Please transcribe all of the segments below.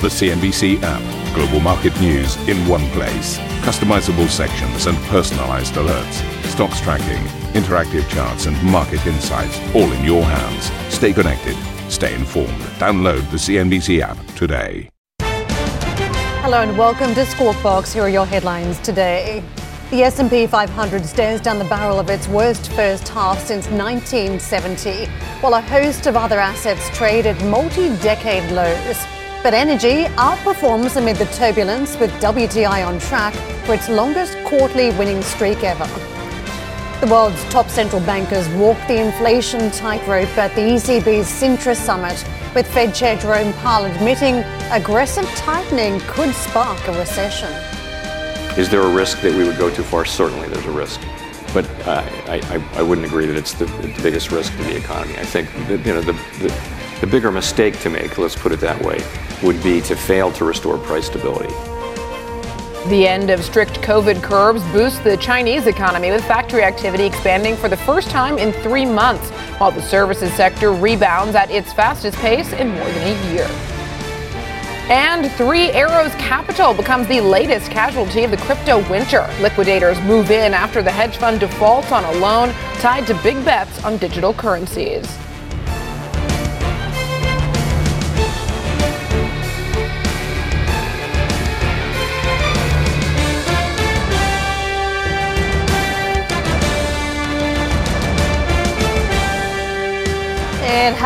The CNBC app. Global market news in one place. Customizable sections and personalized alerts. Stocks tracking, interactive charts, and market insights all in your hands. Stay connected. Stay informed. Download the CNBC app today. Hello and welcome to Squawk Box. Here are your headlines today. The S&P 500 stares down the barrel of its worst first half since 1970, while a host of other assets trade at multi-decade lows. But energy outperforms amid the turbulence with WTI on track for its longest quarterly winning streak ever. The world's top central bankers walk the inflation tightrope at the ECB's Sintra summit, with Fed Chair Jerome Powell admitting aggressive tightening could spark a recession. Is there a risk that we would go too far? Certainly, there's a risk. But uh, I, I, I, wouldn't agree that it's the, the, biggest risk to the economy. I think that, you know the, the the bigger mistake to make, let's put it that way, would be to fail to restore price stability. The end of strict COVID curbs boosts the Chinese economy with factory activity expanding for the first time in three months, while the services sector rebounds at its fastest pace in more than a year. And Three Arrows Capital becomes the latest casualty of the crypto winter. Liquidators move in after the hedge fund defaults on a loan tied to big bets on digital currencies.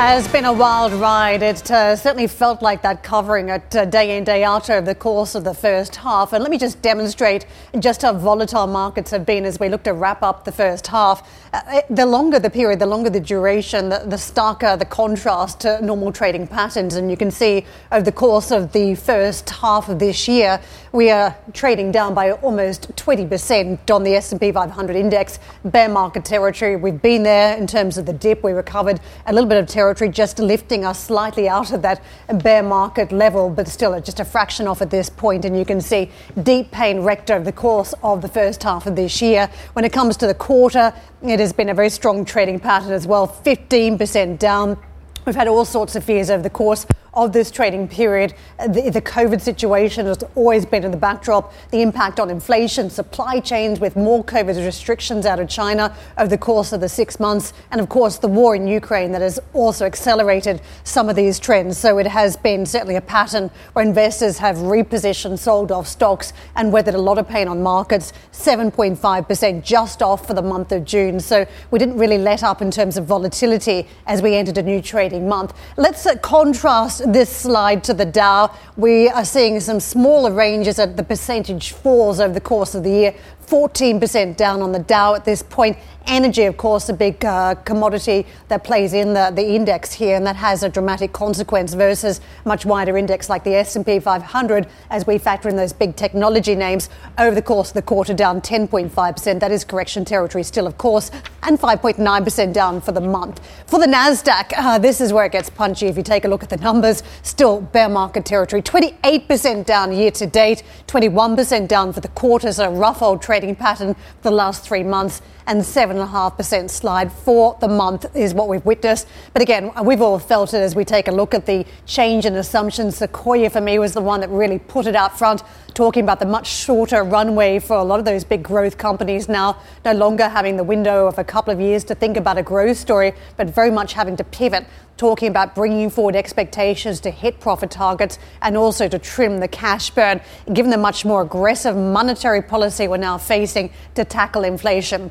Has been a wild ride. It uh, certainly felt like that covering it uh, day in, day out over the course of the first half. And let me just demonstrate just how volatile markets have been as we look to wrap up the first half. Uh, the longer the period, the longer the duration, the, the starker the contrast to normal trading patterns. And you can see over the course of the first half of this year, we are trading down by almost 20% on the S&P 500 index, bear market territory. We've been there in terms of the dip. We recovered a little bit of territory, just lifting us slightly out of that bear market level, but still just a fraction off at this point. And you can see deep pain wrecked over the course of the first half of this year. When it comes to the quarter, it has been a very strong trading pattern as well, 15% down. We've had all sorts of fears over the course of this trading period. The, the, COVID situation has always been in the backdrop. The impact on inflation, supply chains with more COVID restrictions out of China over the course of the six months, and of course the war in Ukraine that has also accelerated some of these trends. So it has been certainly a pattern where investors have repositioned, sold off stocks, and weathered a lot of pain on markets. 7.5% just off for the month of June. So we didn't really let up in terms of volatility as we entered a new trading month. Let's uh, contrast this slide to the Dow, we are seeing some smaller ranges at the percentage falls over the course of the year. 14% down on the Dow at this point. Energy, of course, a big uh, commodity that plays in the, the index here, and that has a dramatic consequence versus much wider index like the S&P 500 as we factor in those big technology names over the course of the quarter down 10.5%. That is correction territory still, of course, and 5.9% down for the month. For the Nasdaq, uh, this is where it gets punchy. If you take a look at the numbers, still bear market territory. 28% down year to date, 21% down for the quarter. So a rough old trading pattern for the last three months and 7.5% slide for the month is what we've witnessed. But again, we've all felt it as we take a look at the change in assumptions. Sequoia, for me, was the one that really put it out front, talking about the much shorter runway for a lot of those big growth companies now, no longer having the window of a couple of years to think about a growth story, but very much having to pivot talking about bringing forward expectations to hit profit targets and also to trim the cash burn, given the much more aggressive monetary policy we're now facing to tackle inflation.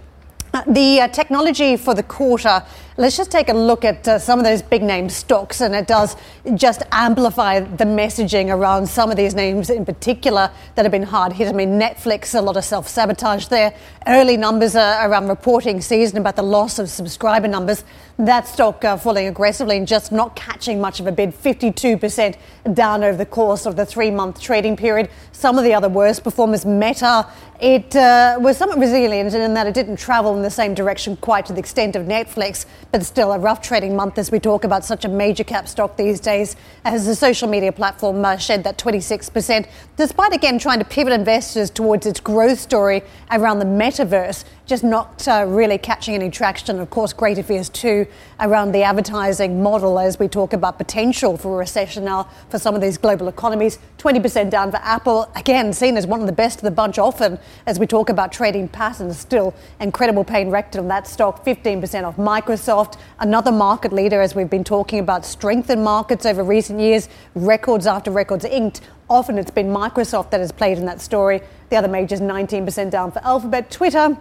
The uh, technology for the quarter, let's just take a look at uh, some of those big name stocks, and it does just amplify the messaging around some of these names in particular that have been hard hit. I mean, Netflix, a lot of self sabotage there. Early numbers around reporting season about the loss of subscriber numbers. That stock uh, falling aggressively and just not catching much of a bid, 52% down over the course of the three month trading period. Some of the other worst performers, Meta, it uh, was somewhat resilient in that it didn't travel in the same direction quite to the extent of Netflix, but still a rough trading month as we talk about such a major cap stock these days. As the social media platform uh, shed that 26%, despite again trying to pivot investors towards its growth story around the metaverse just not uh, really catching any traction. Of course, greater fears too around the advertising model as we talk about potential for a recession now for some of these global economies. 20% down for Apple, again, seen as one of the best of the bunch often as we talk about trading patterns. Still, incredible pain rected on that stock, 15% off Microsoft, another market leader as we've been talking about strength in markets over recent years, records after records inked. Often it's been Microsoft that has played in that story. The other majors 19% down for Alphabet. Twitter,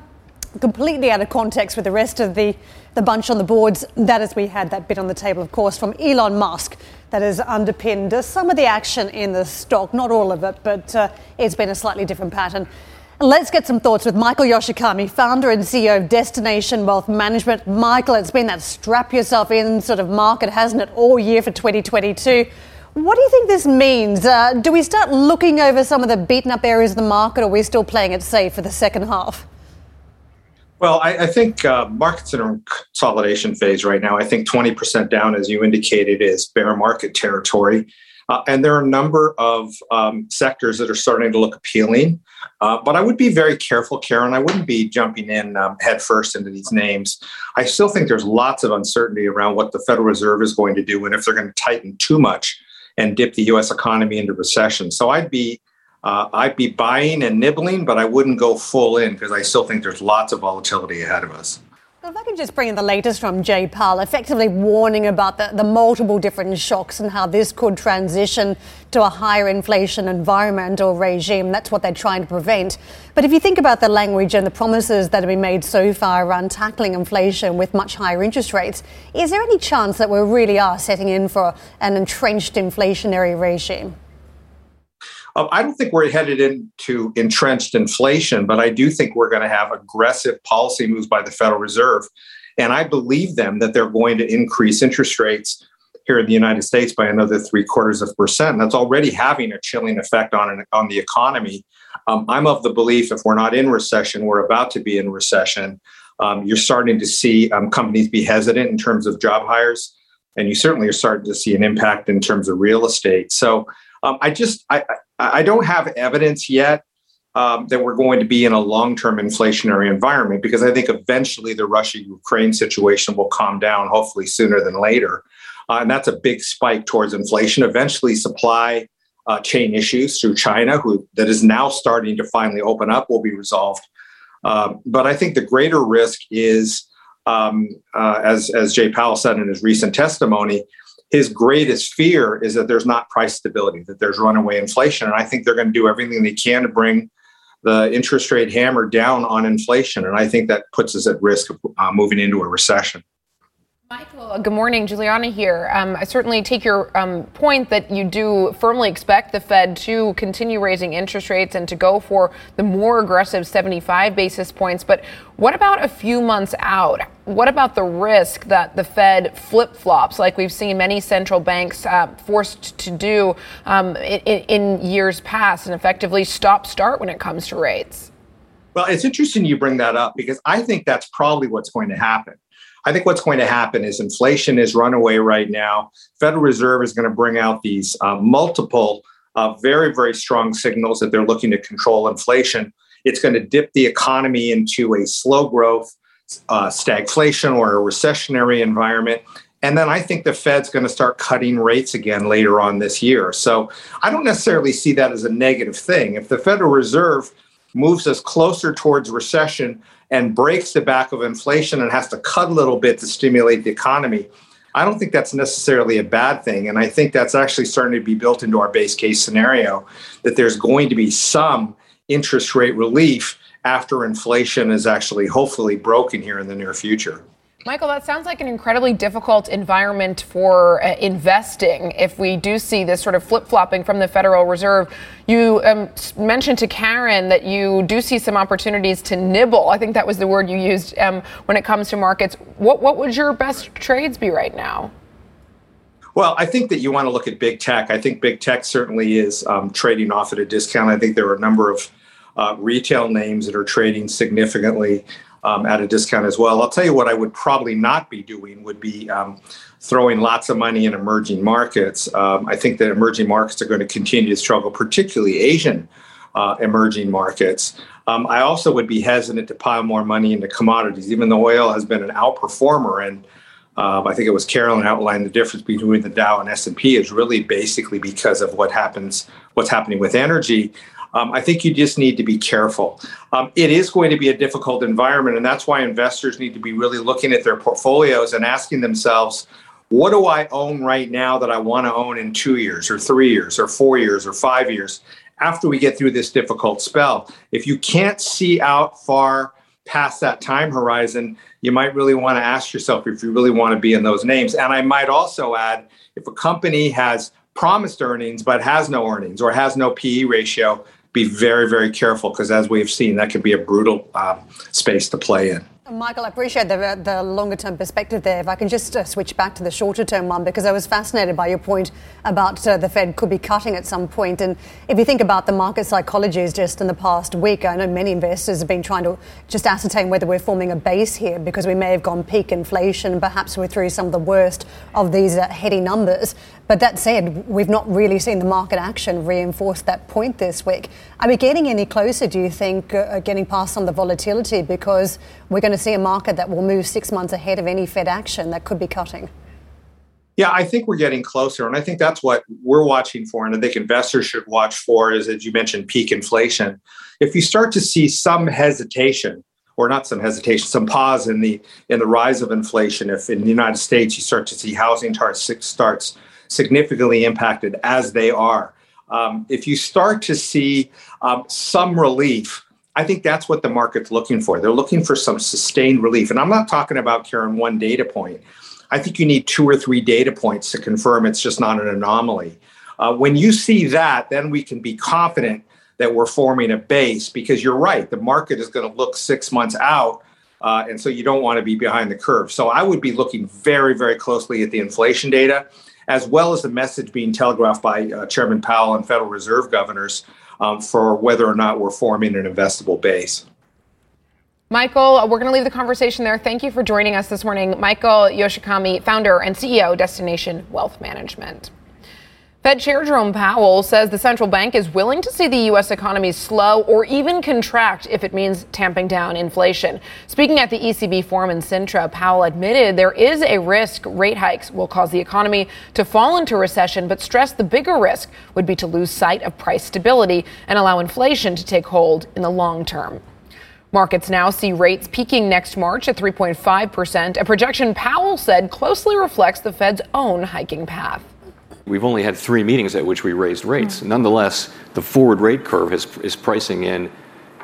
completely out of context with the rest of the, the bunch on the boards. That is, we had that bit on the table, of course, from Elon Musk that has underpinned some of the action in the stock. Not all of it, but uh, it's been a slightly different pattern. Let's get some thoughts with Michael Yoshikami, founder and CEO of Destination Wealth Management. Michael, it's been that strap yourself in sort of market, hasn't it, all year for 2022. What do you think this means? Uh, do we start looking over some of the beaten up areas of the market, or are we still playing it safe for the second half? Well, I, I think uh, markets in a consolidation phase right now. I think 20% down, as you indicated, is bear market territory. Uh, and there are a number of um, sectors that are starting to look appealing. Uh, but I would be very careful, Karen. I wouldn't be jumping in um, headfirst into these names. I still think there's lots of uncertainty around what the Federal Reserve is going to do and if they're going to tighten too much and dip the U.S. economy into recession. So I'd be uh, I'd be buying and nibbling, but I wouldn't go full in because I still think there's lots of volatility ahead of us. If I can just bring in the latest from Jay Powell, effectively warning about the, the multiple different shocks and how this could transition to a higher inflation environment or regime. That's what they're trying to prevent. But if you think about the language and the promises that have been made so far around tackling inflation with much higher interest rates, is there any chance that we really are setting in for an entrenched inflationary regime? Um, I don't think we're headed into entrenched inflation, but I do think we're going to have aggressive policy moves by the Federal Reserve. And I believe them that they're going to increase interest rates here in the United States by another three quarters of percent. That's already having a chilling effect on, an, on the economy. Um, I'm of the belief if we're not in recession, we're about to be in recession. Um, you're starting to see um, companies be hesitant in terms of job hires, and you certainly are starting to see an impact in terms of real estate. So um, I just I, I don't have evidence yet um, that we're going to be in a long-term inflationary environment because I think eventually the Russia-Ukraine situation will calm down, hopefully sooner than later, uh, and that's a big spike towards inflation. Eventually, supply uh, chain issues through China, who that is now starting to finally open up, will be resolved. Um, but I think the greater risk is, um, uh, as as Jay Powell said in his recent testimony, his greatest fear is that there's not price stability, that there's runaway inflation. And I think they're going to do everything they can to bring the interest rate hammer down on inflation. And I think that puts us at risk of uh, moving into a recession. Michael, good morning. Julianna here. Um, I certainly take your um, point that you do firmly expect the Fed to continue raising interest rates and to go for the more aggressive 75 basis points. But what about a few months out? What about the risk that the Fed flip flops, like we've seen many central banks uh, forced to do um, in, in years past, and effectively stop start when it comes to rates? Well, it's interesting you bring that up because I think that's probably what's going to happen. I think what's going to happen is inflation is runaway right now. Federal Reserve is going to bring out these uh, multiple, uh, very, very strong signals that they're looking to control inflation. It's going to dip the economy into a slow growth, uh, stagflation, or a recessionary environment. And then I think the Fed's going to start cutting rates again later on this year. So I don't necessarily see that as a negative thing. If the Federal Reserve moves us closer towards recession, and breaks the back of inflation and has to cut a little bit to stimulate the economy, I don't think that's necessarily a bad thing. And I think that's actually starting to be built into our base case scenario that there's going to be some interest rate relief after inflation is actually hopefully broken here in the near future. Michael, that sounds like an incredibly difficult environment for uh, investing if we do see this sort of flip flopping from the Federal Reserve. You um, mentioned to Karen that you do see some opportunities to nibble. I think that was the word you used um, when it comes to markets. What, what would your best trades be right now? Well, I think that you want to look at big tech. I think big tech certainly is um, trading off at a discount. I think there are a number of uh, retail names that are trading significantly um, at a discount as well. I'll tell you what I would probably not be doing would be um, throwing lots of money in emerging markets. Um, I think that emerging markets are going to continue to struggle, particularly Asian uh, emerging markets. Um, I also would be hesitant to pile more money into commodities, even though oil has been an outperformer. And um, I think it was Carolyn outlined the difference between the Dow and S and P is really basically because of what happens, what's happening with energy. Um, I think you just need to be careful. Um, it is going to be a difficult environment, and that's why investors need to be really looking at their portfolios and asking themselves, what do I own right now that I want to own in two years or three years or four years or five years after we get through this difficult spell? If you can't see out far past that time horizon, you might really want to ask yourself if you really want to be in those names. And I might also add if a company has promised earnings but has no earnings or has no PE ratio, be very, very careful because as we've seen, that could be a brutal um, space to play in. Michael, I appreciate the, the longer term perspective there. If I can just uh, switch back to the shorter term one, because I was fascinated by your point about uh, the Fed could be cutting at some point. And if you think about the market psychologies just in the past week, I know many investors have been trying to just ascertain whether we're forming a base here because we may have gone peak inflation. Perhaps we're through some of the worst of these uh, heady numbers. But that said, we've not really seen the market action reinforce that point this week. Are we getting any closer, do you think, uh, getting past some of the volatility? Because we're going to see a market that will move six months ahead of any Fed action that could be cutting. Yeah, I think we're getting closer. And I think that's what we're watching for. And I think investors should watch for is, as you mentioned, peak inflation. If you start to see some hesitation, or not some hesitation, some pause in the in the rise of inflation. If in the United States you start to see housing starts starts significantly impacted as they are. Um, if you start to see um, some relief, I think that's what the market's looking for. They're looking for some sustained relief. And I'm not talking about, Karen, one data point. I think you need two or three data points to confirm it's just not an anomaly. Uh, when you see that, then we can be confident that we're forming a base because you're right, the market is going to look six months out. Uh, and so you don't want to be behind the curve. So I would be looking very, very closely at the inflation data as well as the message being telegraphed by uh, Chairman Powell and Federal Reserve governors um, for whether or not we're forming an investable base. Michael, we're going to leave the conversation there. Thank you for joining us this morning. Michael Yoshikami, founder and CEO, Destination Wealth Management. Fed Chair Jerome Powell says the central bank is willing to see the U.S. economy slow or even contract if it means tamping down inflation. Speaking at the ECB forum in Sintra, Powell admitted there is a risk rate hikes will cause the economy to fall into recession, but stressed the bigger risk would be to lose sight of price stability and allow inflation to take hold in the long term. Markets now see rates peaking next March at 3.5%, a projection Powell said closely reflects the Fed's own hiking path. We've only had three meetings at which we raised rates. Mm. Nonetheless, the forward rate curve is, is pricing in,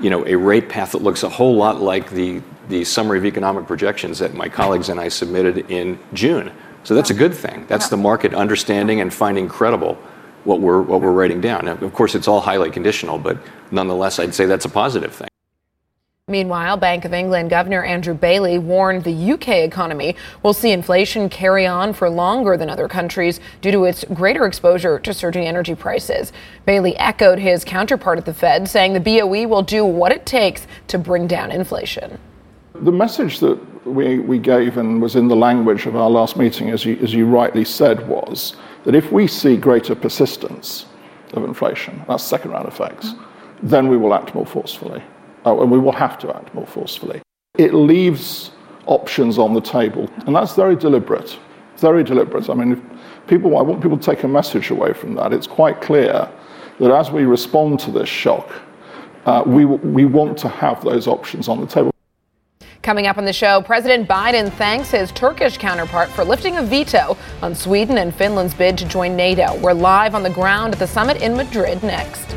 you know, a rate path that looks a whole lot like the, the summary of economic projections that my colleagues and I submitted in June. So that's a good thing. That's the market understanding and finding credible what we're, what we're writing down. Now, of course, it's all highly conditional, but nonetheless, I'd say that's a positive thing. Meanwhile, Bank of England Governor Andrew Bailey warned the UK economy will see inflation carry on for longer than other countries due to its greater exposure to surging energy prices. Bailey echoed his counterpart at the Fed, saying the BOE will do what it takes to bring down inflation. The message that we, we gave and was in the language of our last meeting, as you, as you rightly said, was that if we see greater persistence of inflation, that's second round effects, then we will act more forcefully uh, and we will have to act more forcefully. It leaves options on the table, and that's very deliberate. Very deliberate. I mean, people, I want people to take a message away from that. It's quite clear that as we respond to this shock, uh, we, we want to have those options on the table. Coming up on the show, President Biden thanks his Turkish counterpart for lifting a veto on Sweden and Finland's bid to join NATO. We're live on the ground at the summit in Madrid next.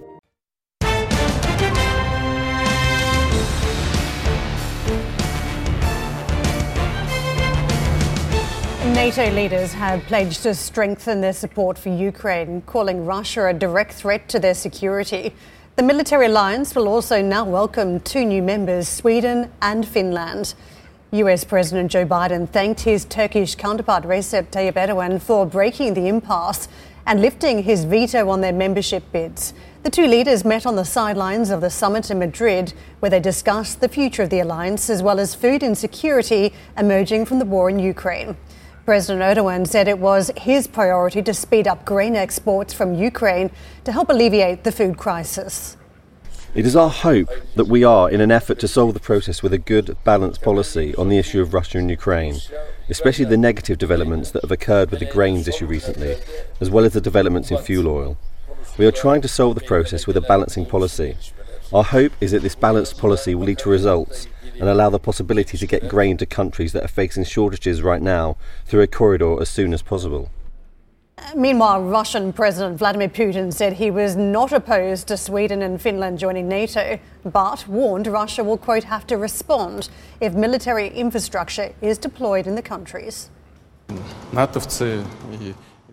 NATO leaders have pledged to strengthen their support for Ukraine, calling Russia a direct threat to their security. The military alliance will also now welcome two new members, Sweden and Finland. US President Joe Biden thanked his Turkish counterpart Recep Tayyip Erdogan for breaking the impasse and lifting his veto on their membership bids. The two leaders met on the sidelines of the summit in Madrid, where they discussed the future of the alliance as well as food insecurity emerging from the war in Ukraine. President Erdogan said it was his priority to speed up grain exports from Ukraine to help alleviate the food crisis. It is our hope that we are in an effort to solve the process with a good, balanced policy on the issue of Russia and Ukraine, especially the negative developments that have occurred with the grains issue recently, as well as the developments in fuel oil. We are trying to solve the process with a balancing policy. Our hope is that this balanced policy will lead to results and allow the possibility to get grain to countries that are facing shortages right now through a corridor as soon as possible. Meanwhile, Russian President Vladimir Putin said he was not opposed to Sweden and Finland joining NATO, but warned Russia will, quote, have to respond if military infrastructure is deployed in the countries.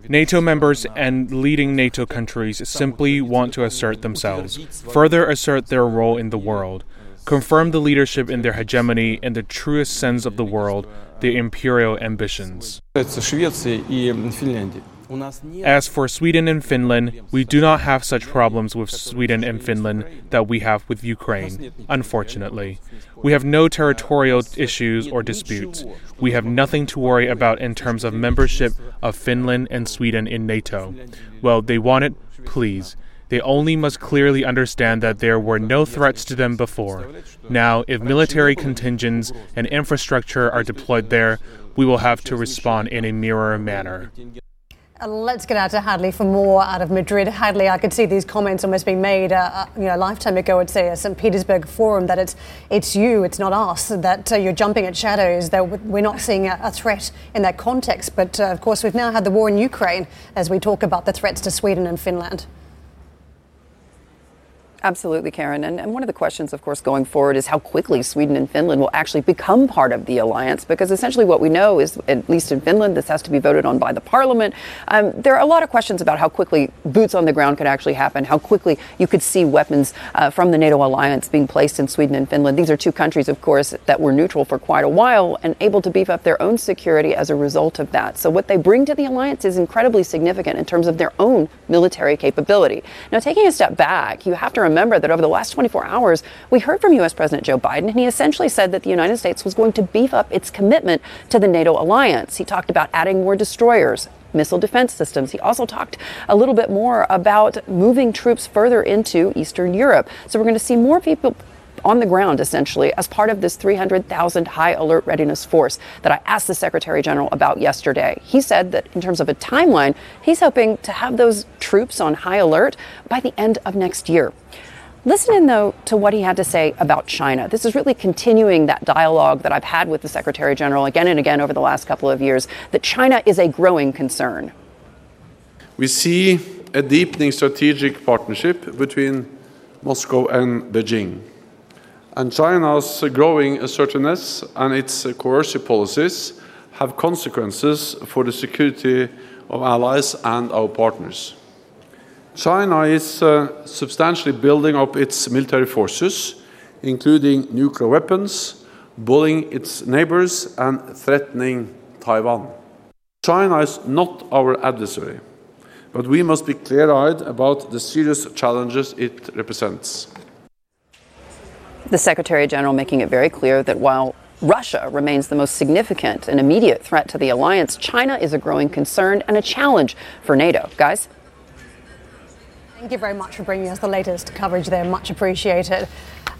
NATO members and leading NATO countries simply want to assert themselves, further assert their role in the world, confirm the leadership in their hegemony in the truest sense of the world, their imperial ambitions. As for Sweden and Finland, we do not have such problems with Sweden and Finland that we have with Ukraine, unfortunately. We have no territorial issues or disputes. We have nothing to worry about in terms of membership of Finland and Sweden in NATO. Well, they want it, please. They only must clearly understand that there were no threats to them before. Now, if military contingents and infrastructure are deployed there, we will have to respond in a mirror manner. Uh, let's get out to Hadley for more out of Madrid. Hadley, I could see these comments almost being made, uh, uh you know, a lifetime ago at say a St. Petersburg forum that it's it's you, it's not us, that uh, you're jumping at shadows. That we're not seeing a, a threat in that context. But uh, of course, we've now had the war in Ukraine as we talk about the threats to Sweden and Finland. Absolutely, Karen. And, and, one of the questions, of course, going forward is how quickly Sweden and Finland will actually become part of the alliance. Because essentially, what we know is, at least in Finland, this has to be voted on by the parliament. Um, there are a lot of questions about how quickly boots on the ground could actually happen, how quickly you could see weapons uh, from the NATO alliance being placed in Sweden and Finland. These are two countries, of course, that were neutral for quite a while and able to beef up their own security as a result of that. So, what they bring to the alliance is incredibly significant in terms of their own military capability. Now, taking a step back, you have to remember that over the last 24 hours, we heard from U.S. President Joe Biden, and he essentially said that the United States was going to beef up its commitment to the NATO alliance. He talked about adding more destroyers, missile defense systems. He also talked a little bit more about moving troops further into Eastern Europe. So we're going to see more people on the ground, essentially, as part of this 300,000 high alert readiness force that I asked the Secretary General about yesterday. He said that in terms of a timeline, he's hoping to have those troops on high alert by the end of next year. Listen in, though, to what he had to say about China. This is really continuing that dialogue that I've had with the Secretary General again and again over the last couple of years that China is a growing concern. We see a deepening strategic partnership between Moscow and Beijing. And China's growing assertiveness and its coercive policies have consequences for the security of allies and our partners. China is uh, substantially building up its military forces, including nuclear weapons, bullying its neighbors, and threatening Taiwan. China is not our adversary, but we must be clear eyed about the serious challenges it represents. The Secretary General making it very clear that while Russia remains the most significant and immediate threat to the alliance, China is a growing concern and a challenge for NATO. Guys? Thank you very much for bringing us the latest coverage there. Much appreciated.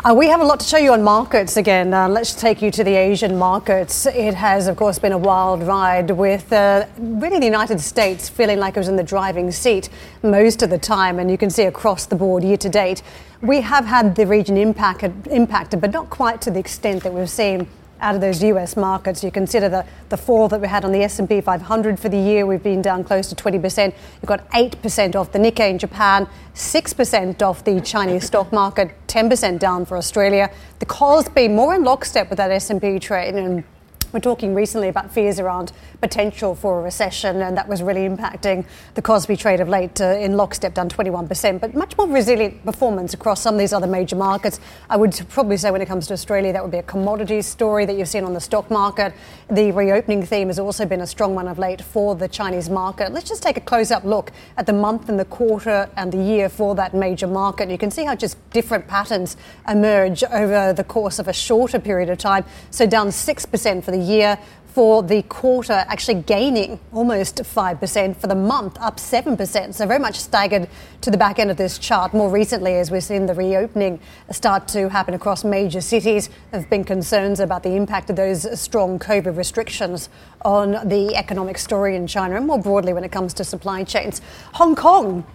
Uh, we have a lot to show you on markets again. Uh, let's take you to the Asian markets. It has, of course, been a wild ride with uh, really the United States feeling like it was in the driving seat most of the time. And you can see across the board year to date, we have had the region impact, impacted, but not quite to the extent that we've seen out of those US markets. You consider the, the fall that we had on the S&P 500 for the year, we've been down close to 20%. You've got 8% off the Nikkei in Japan, 6% off the Chinese stock market, 10% down for Australia. The Kospi more in lockstep with that S&P trade and We're talking recently about fears around potential for a recession, and that was really impacting the Kospi trade of late uh, in lockstep, down 21%, but much more resilient performance across some of these other major markets. I would probably say when it comes to Australia, that would be a commodities story that you've seen on the stock market. The reopening theme has also been a strong one of late for the Chinese market. Let's just take a close up look at the month and the quarter and the year for that major market. You can see how just different patterns emerge over the course of a shorter period of time. So down 6% for the year, for the quarter, actually gaining almost 5%, for the month, up 7%. So, very much staggered to the back end of this chart. More recently, as we've seen the reopening start to happen across major cities, there have been concerns about the impact of those strong COVID restrictions on the economic story in China and more broadly when it comes to supply chains. Hong Kong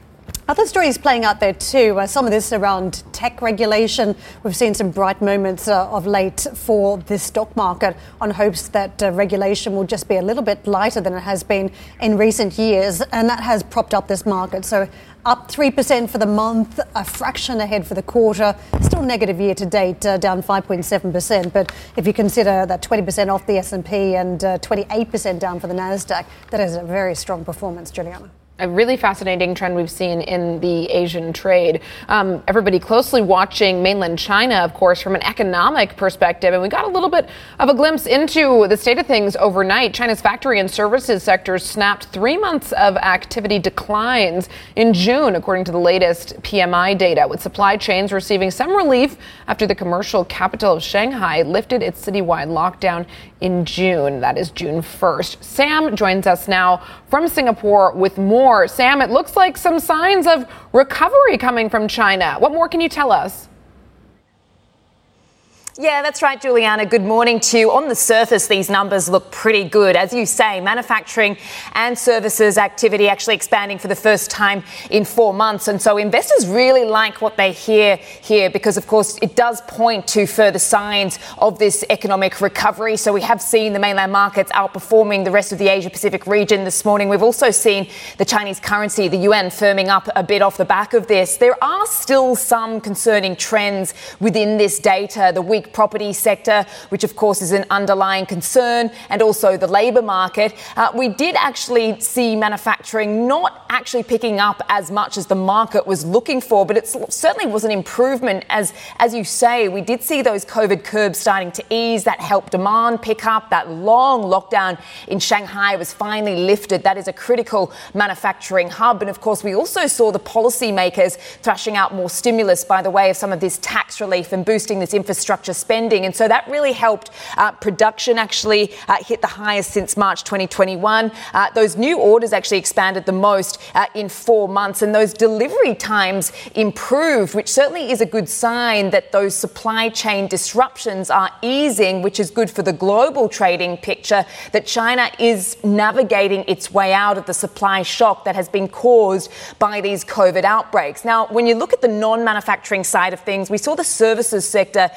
other stories playing out there too. Uh, some of this around tech regulation. We've seen some bright moments uh, of late for the stock market on hopes that uh, regulation will just be a little bit lighter than it has been in recent years, and that has propped up this market. So up 3% for the month, a fraction ahead for the quarter, still negative year to date, uh, down 5.7%. But if you consider that 20% off the S&P and uh, 28% down for the Nasdaq, that is a very strong performance, Julianna a really fascinating trend we've seen in the Asian trade. Um, everybody closely watching mainland China, of course, from an economic perspective. And we got a little bit of a glimpse into the state of things overnight. China's factory and services sectors snapped three months of activity declines in June, according to the latest PMI data, with supply chains receiving some relief after the commercial capital of Shanghai lifted its citywide lockdown in June. That is June 1st. Sam joins us now from Singapore with more. Sam, it looks like some signs of recovery coming from China. What more can you tell us? Yeah, that's right, Julianna. Good morning to you. On the surface, these numbers look pretty good. As you say, manufacturing and services activity actually expanding for the first time in four months. And so investors really like what they hear here because, of course, it does point to further signs of this economic recovery. So we have seen the mainland markets outperforming the rest of the Asia Pacific region this morning. We've also seen the Chinese currency, the yuan, firming up a bit off the back of this. There are still some concerning trends within this data. The weak property sector, which of course is an underlying concern, and also the labour market. Uh, we did actually see manufacturing not actually picking up as much as the market was looking for, but it certainly was an improvement. As as you say, we did see those COVID curbs starting to ease. That helped demand pick up. That long lockdown in Shanghai was finally lifted. That is a critical manufacturing hub, and of course, we also saw the policymakers thrashing out more stimulus by the way of some of this tax relief and boosting this infrastructure spending. And so that really helped uh, production actually uh, hit the highest since March 2021. Uh, those new orders actually expanded the most uh, in four months, and those delivery times improved, which certainly is a good sign that those supply chain disruptions are easing, which is good for the global trading picture, that China is navigating its way out of the supply shock that has been caused by these COVID outbreaks. Now, when you look at the non manufacturing side of things, we saw the services sector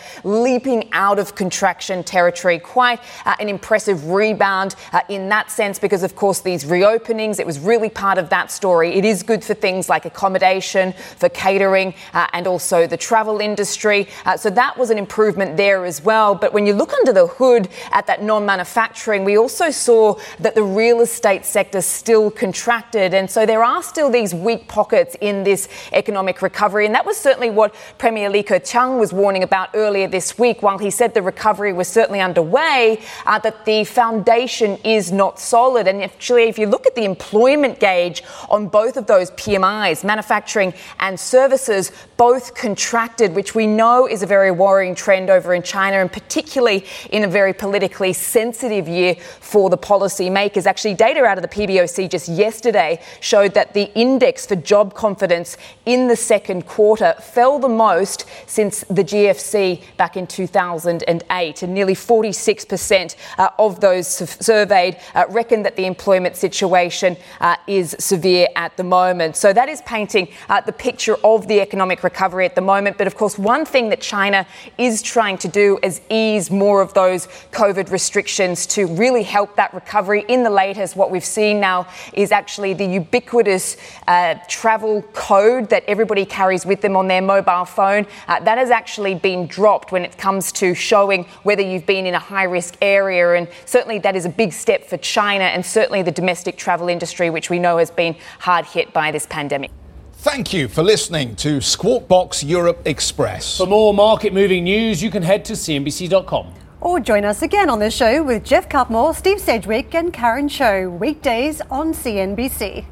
leaping out of contraction territory. Quite uh, an impressive rebound uh, in that sense, because of course these reopenings, it was really part of that story. It is good for things like accommodation, for catering, uh, and also the travel industry. Uh, so that was an improvement there as well. But when you look under the hood at that non manufacturing, we also saw that the real estate sector still contracted. And so there are still these weak pockets in this economic recovery. And that was certainly what Premier Li Keqiang was warning about earlier this week while he said the recovery was certainly underway, uh, that the foundation is not solid. And actually, if you look at the employment gauge on both of those PMIs, manufacturing and services, both contracted, which we know is a very worrying trend over in China, and particularly in a very politically sensitive year for the policymakers. Actually, data out of the PBOC just yesterday showed that the index for job confidence in the second quarter fell the most since the GFC back in 2008, and nearly 46% uh, of those surveyed uh, reckon that the employment situation uh, is severe at the moment. So that is painting uh, the picture of the economic recovery at the moment. But of course, one thing that China is trying to do is ease more of those COVID restrictions to really help that recovery. In the latest, what we've seen now is actually the ubiquitous uh, travel code that everybody carries with them on their mobile phone. Uh, that has actually been dropped when it it comes to showing whether you've been in a high risk area. And certainly that is a big step for China and certainly the domestic travel industry, which we know has been hard hit by this pandemic. Thank you for listening to Squawk Box Europe Express. For more market moving news, you can head to CNBC.com. Or join us again on the show with Geoff Cutmore, Steve Sedgwick, and Karen Tso, weekdays on CNBC.